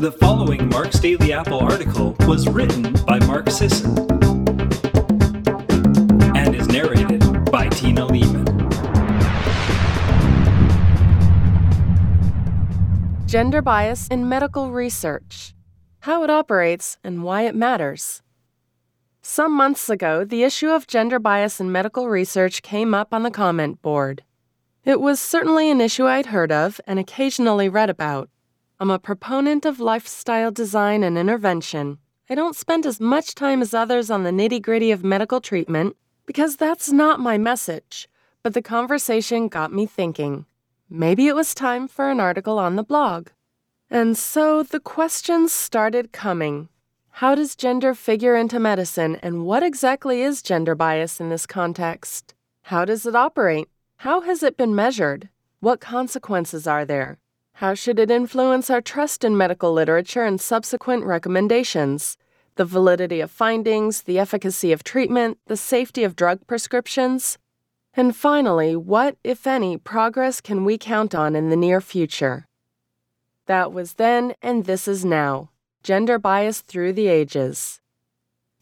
The following Mark's Daily Apple article was written by Mark Sisson and is narrated by Tina Leaman. Gender bias in medical research How it operates and why it matters. Some months ago, the issue of gender bias in medical research came up on the comment board. It was certainly an issue I'd heard of and occasionally read about. I'm a proponent of lifestyle design and intervention. I don't spend as much time as others on the nitty gritty of medical treatment because that's not my message. But the conversation got me thinking. Maybe it was time for an article on the blog. And so the questions started coming. How does gender figure into medicine, and what exactly is gender bias in this context? How does it operate? How has it been measured? What consequences are there? How should it influence our trust in medical literature and subsequent recommendations? The validity of findings, the efficacy of treatment, the safety of drug prescriptions? And finally, what, if any, progress can we count on in the near future? That was then, and this is now. Gender bias through the ages.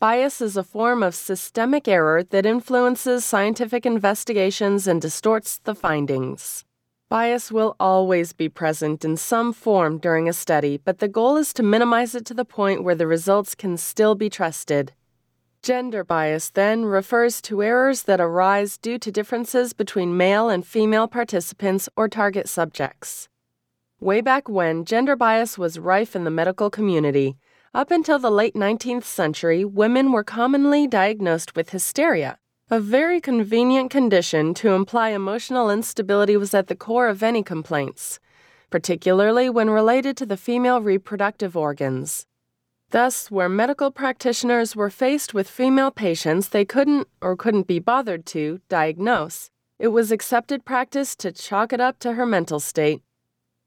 Bias is a form of systemic error that influences scientific investigations and distorts the findings. Bias will always be present in some form during a study, but the goal is to minimize it to the point where the results can still be trusted. Gender bias then refers to errors that arise due to differences between male and female participants or target subjects. Way back when, gender bias was rife in the medical community. Up until the late 19th century, women were commonly diagnosed with hysteria, a very convenient condition to imply emotional instability was at the core of any complaints, particularly when related to the female reproductive organs. Thus, where medical practitioners were faced with female patients they couldn't or couldn't be bothered to diagnose, it was accepted practice to chalk it up to her mental state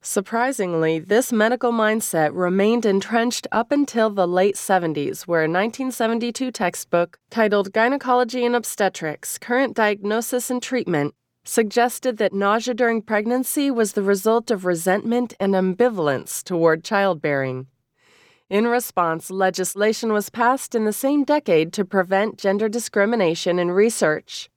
Surprisingly, this medical mindset remained entrenched up until the late 70s, where a 1972 textbook titled Gynecology and Obstetrics Current Diagnosis and Treatment suggested that nausea during pregnancy was the result of resentment and ambivalence toward childbearing. In response, legislation was passed in the same decade to prevent gender discrimination in research.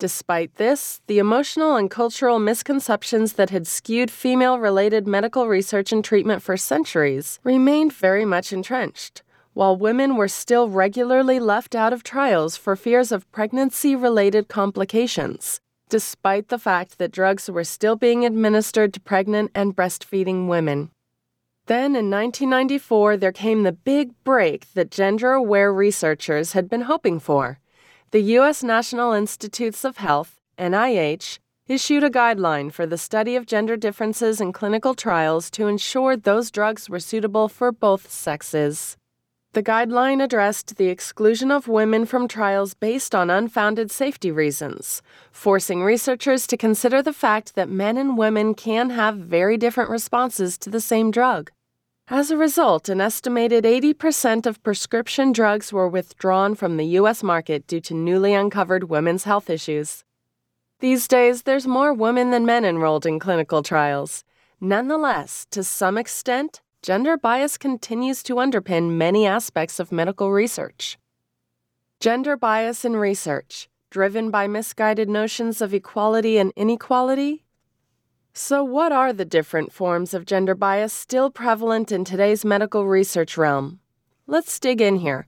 Despite this, the emotional and cultural misconceptions that had skewed female related medical research and treatment for centuries remained very much entrenched, while women were still regularly left out of trials for fears of pregnancy related complications, despite the fact that drugs were still being administered to pregnant and breastfeeding women. Then in 1994, there came the big break that gender aware researchers had been hoping for the U.S. National Institutes of Health, NIH, issued a guideline for the study of gender differences in clinical trials to ensure those drugs were suitable for both sexes. The guideline addressed the exclusion of women from trials based on unfounded safety reasons, forcing researchers to consider the fact that men and women can have very different responses to the same drug. As a result, an estimated 80% of prescription drugs were withdrawn from the U.S. market due to newly uncovered women's health issues. These days, there's more women than men enrolled in clinical trials. Nonetheless, to some extent, gender bias continues to underpin many aspects of medical research. Gender bias in research, driven by misguided notions of equality and inequality, so, what are the different forms of gender bias still prevalent in today's medical research realm? Let's dig in here.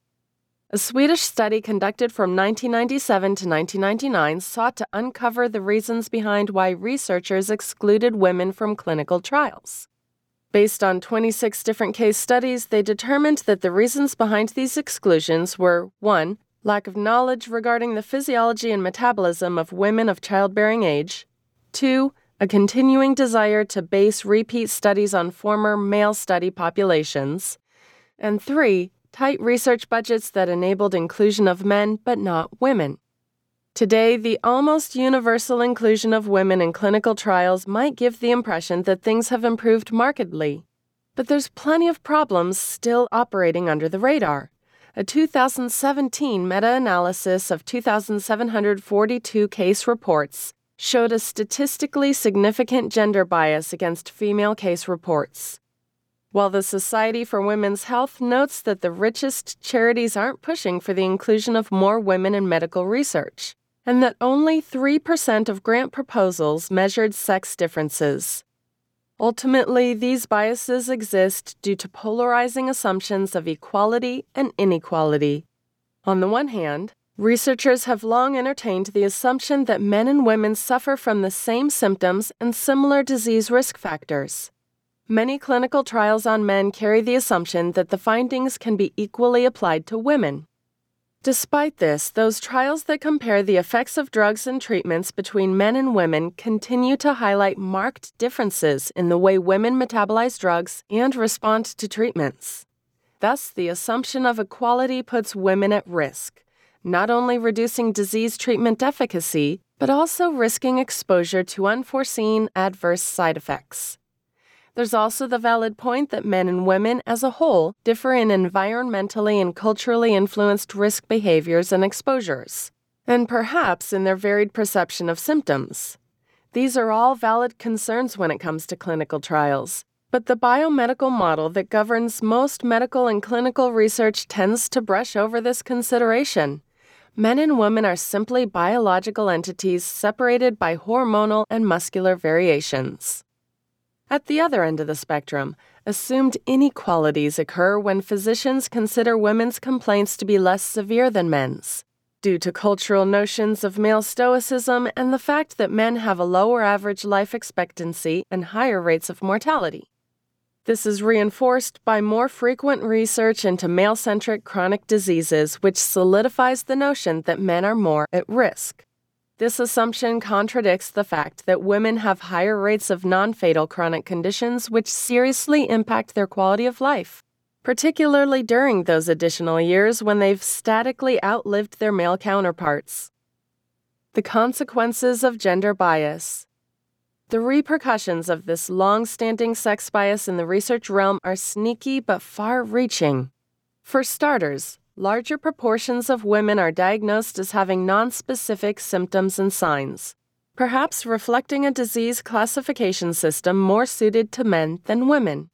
A Swedish study conducted from 1997 to 1999 sought to uncover the reasons behind why researchers excluded women from clinical trials. Based on 26 different case studies, they determined that the reasons behind these exclusions were 1. Lack of knowledge regarding the physiology and metabolism of women of childbearing age, 2 a continuing desire to base repeat studies on former male study populations, and three, tight research budgets that enabled inclusion of men but not women. Today, the almost universal inclusion of women in clinical trials might give the impression that things have improved markedly. But there's plenty of problems still operating under the radar. A 2017 meta analysis of 2,742 case reports showed a statistically significant gender bias against female case reports. while the Society for Women's Health notes that the richest charities aren't pushing for the inclusion of more women in medical research, and that only 3% of grant proposals measured sex differences. Ultimately, these biases exist due to polarizing assumptions of equality and inequality. On the one hand, researchers have long entertained the assumption that men and women suffer from the same symptoms and similar disease risk factors. Many clinical trials on men carry the assumption that the findings can be equally applied to women. Despite this, those trials that compare the effects of drugs and treatments between men and women continue to highlight marked differences in the way women metabolize drugs and respond to treatments. Thus, the assumption of equality puts women at risk, not only reducing disease treatment efficacy, but also risking exposure to unforeseen adverse side effects. There's also the valid point that men and women as a whole differ in environmentally and culturally influenced risk behaviors and exposures, and perhaps in their varied perception of symptoms. These are all valid concerns when it comes to clinical trials, but the biomedical model that governs most medical and clinical research tends to brush over this consideration. Men and women are simply biological entities separated by hormonal and muscular variations. At the other end of the spectrum, assumed inequalities occur when physicians consider women's complaints to be less severe than men's. Due to cultural notions of male stoicism and the fact that men have a lower average life expectancy and higher rates of mortality. This is reinforced by more frequent research into male centric chronic diseases, which solidifies the notion that men are more at risk. This assumption contradicts the fact that women have higher rates of non fatal chronic conditions which seriously impact their quality of life, particularly during those additional years when they've statically outlived their male counterparts. The consequences of gender bias. The repercussions of this long standing sex bias in the research realm are sneaky but far reaching. For starters, larger proportions of women are diagnosed as having nonspecific symptoms and signs, perhaps reflecting a disease classification system more suited to men than women.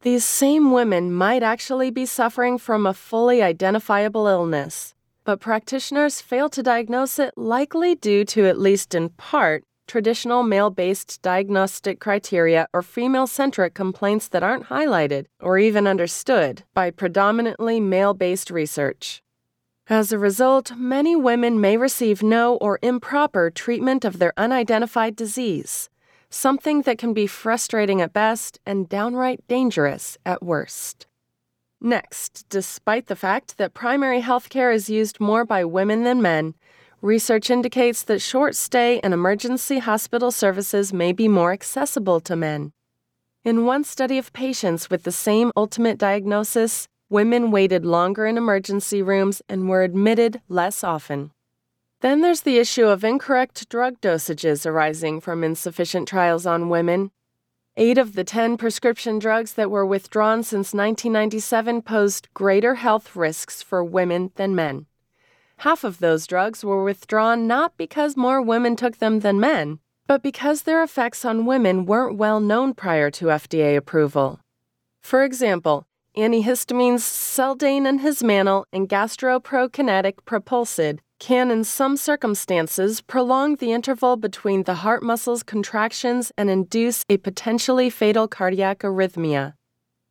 These same women might actually be suffering from a fully identifiable illness, but practitioners fail to diagnose it likely due to, at least in part, traditional male based diagnostic criteria or female centric complaints that aren't highlighted or even understood by predominantly male based research. As a result, many women may receive no or improper treatment of their unidentified disease, something that can be frustrating at best and downright dangerous at worst. Next, despite the fact that primary health care is used more by women than men, Research indicates that short stay and emergency hospital services may be more accessible to men. In one study of patients with the same ultimate diagnosis, women waited longer in emergency rooms and were admitted less often. Then there's the issue of incorrect drug dosages arising from insufficient trials on women. Eight of the 10 prescription drugs that were withdrawn since 1997 posed greater health risks for women than men. Half of those drugs were withdrawn not because more women took them than men, but because their effects on women weren't well known prior to FDA approval. For example, antihistamines Seldane and Hismanal and gastroprokinetic Propulsid can, in some circumstances, prolong the interval between the heart muscle's contractions and induce a potentially fatal cardiac arrhythmia.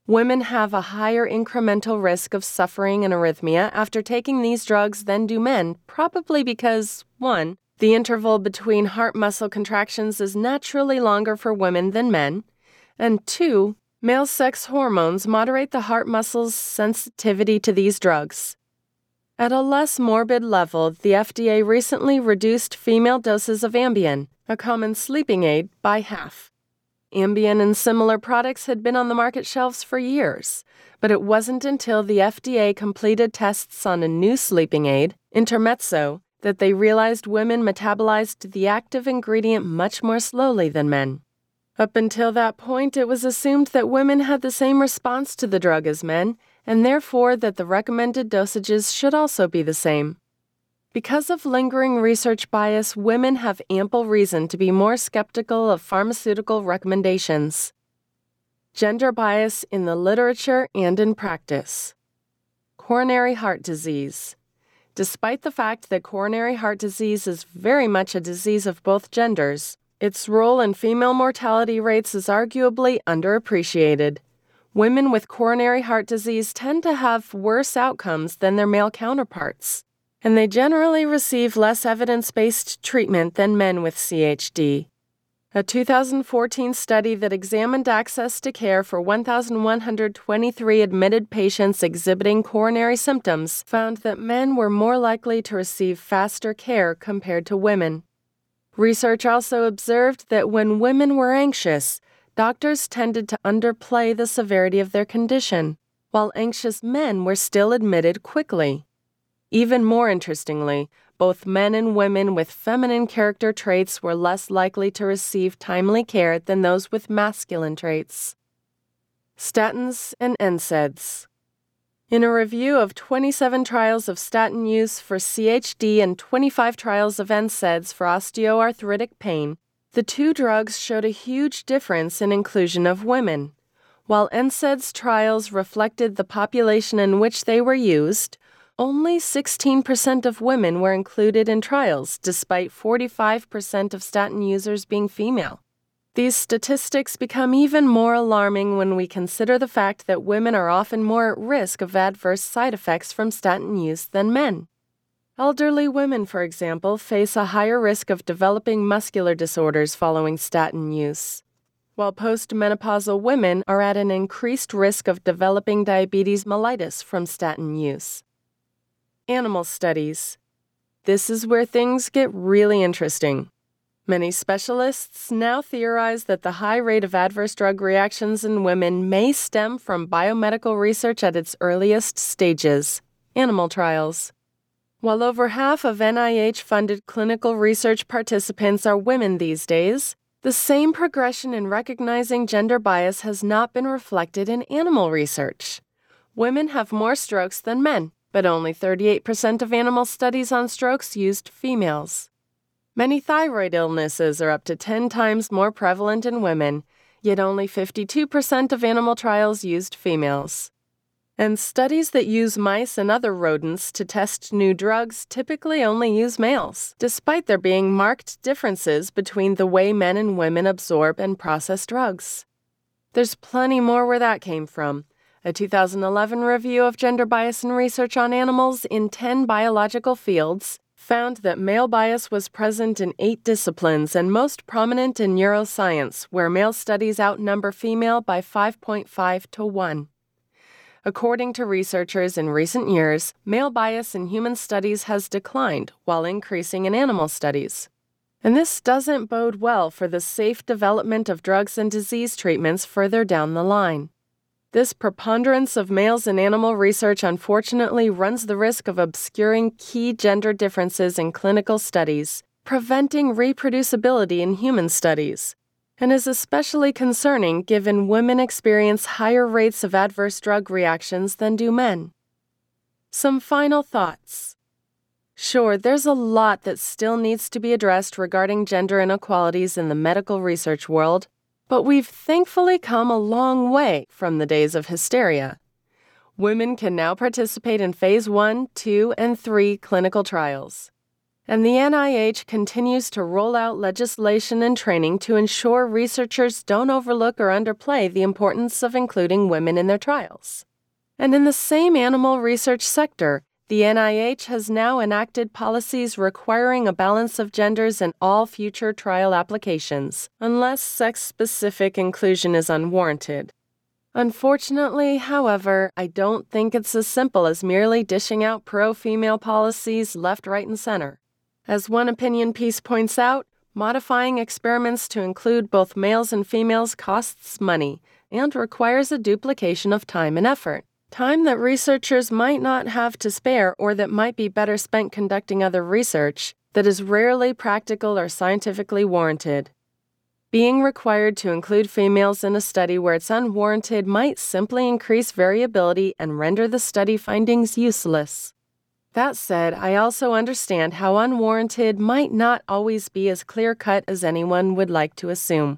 Women have a higher incremental risk of suffering an arrhythmia after taking these drugs than do men, probably because 1. The interval between heart muscle contractions is naturally longer for women than men, and 2. Male sex hormones moderate the heart muscle's sensitivity to these drugs. At a less morbid level, the FDA recently reduced female doses of Ambien, a common sleeping aid, by half. Ambien and similar products had been on the market shelves for years, but it wasn't until the FDA completed tests on a new sleeping aid, Intermezzo, that they realized women metabolized the active ingredient much more slowly than men. Up until that point, it was assumed that women had the same response to the drug as men, and therefore that the recommended dosages should also be the same. Because of lingering research bias, women have ample reason to be more skeptical of pharmaceutical recommendations. Gender bias in the literature and in practice. Coronary heart disease. Despite the fact that coronary heart disease is very much a disease of both genders, its role in female mortality rates is arguably underappreciated. Women with coronary heart disease tend to have worse outcomes than their male counterparts, and they generally receive less evidence based treatment than men with CHD. A 2014 study that examined access to care for 1,123 admitted patients exhibiting coronary symptoms found that men were more likely to receive faster care compared to women. Research also observed that when women were anxious, doctors tended to underplay the severity of their condition, while anxious men were still admitted quickly. Even more interestingly, both men and women with feminine character traits were less likely to receive timely care than those with masculine traits. Statins and NSAIDs. In a review of 27 trials of statin use for CHD and 25 trials of NSAIDs for osteoarthritic pain, the two drugs showed a huge difference in inclusion of women. While NSAIDs trials reflected the population in which they were used, only 16% of women were included in trials, despite 45% of statin users being female. These statistics become even more alarming when we consider the fact that women are often more at risk of adverse side effects from statin use than men. Elderly women, for example, face a higher risk of developing muscular disorders following statin use, while postmenopausal women are at an increased risk of developing diabetes mellitus from statin use. Animal studies. This is where things get really interesting. Many specialists now theorize that the high rate of adverse drug reactions in women may stem from biomedical research at its earliest stages animal trials. While over half of NIH funded clinical research participants are women these days, the same progression in recognizing gender bias has not been reflected in animal research. Women have more strokes than men, but only 38% of animal studies on strokes used females. Many thyroid illnesses are up to 10 times more prevalent in women, yet only 52% of animal trials used females. And studies that use mice and other rodents to test new drugs typically only use males, despite there being marked differences between the way men and women absorb and process drugs. There's plenty more where that came from, a 2011 review of gender bias in research on animals in 10 biological fields found that male bias was present in eight disciplines and most prominent in neuroscience, where male studies outnumber female by 5.5 to 1. According to researchers in recent years, male bias in human studies has declined while increasing in animal studies. And this doesn't bode well for the safe development of drugs and disease treatments further down the line. This preponderance of males in animal research unfortunately runs the risk of obscuring key gender differences in clinical studies, preventing reproducibility in human studies, and is especially concerning given women experience higher rates of adverse drug reactions than do men. Some final thoughts. Sure, there's a lot that still needs to be addressed regarding gender inequalities in the medical research world, but we've thankfully come a long way from the days of hysteria. Women can now participate in phase 1, 2, and 3 clinical trials. And the NIH continues to roll out legislation and training to ensure researchers don't overlook or underplay the importance of including women in their trials. And in the same animal research sector, the NIH has now enacted policies requiring a balance of genders in all future trial applications, unless sex specific inclusion is unwarranted. Unfortunately, however, I don't think it's as simple as merely dishing out pro female policies left, right, and center. As one opinion piece points out, modifying experiments to include both males and females costs money and requires a duplication of time and effort. Time that researchers might not have to spare or that might be better spent conducting other research that is rarely practical or scientifically warranted. Being required to include females in a study where it's unwarranted might simply increase variability and render the study findings useless. That said, I also understand how unwarranted might not always be as clear cut as anyone would like to assume.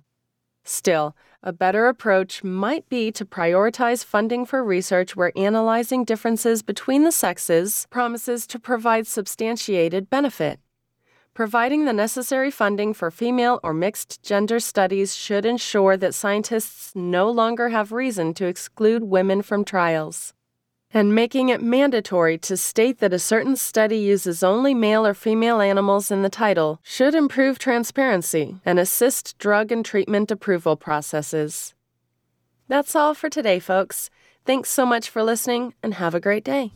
Still, A better approach might be to prioritize funding for research where analyzing differences between the sexes promises to provide substantiated benefit. Providing the necessary funding for female or mixed gender studies should ensure that scientists no longer have reason to exclude women from trials. And making it mandatory to state that a certain study uses only male or female animals in the title should improve transparency and assist drug and treatment approval processes. That's all for today, folks. Thanks so much for listening and have a great day.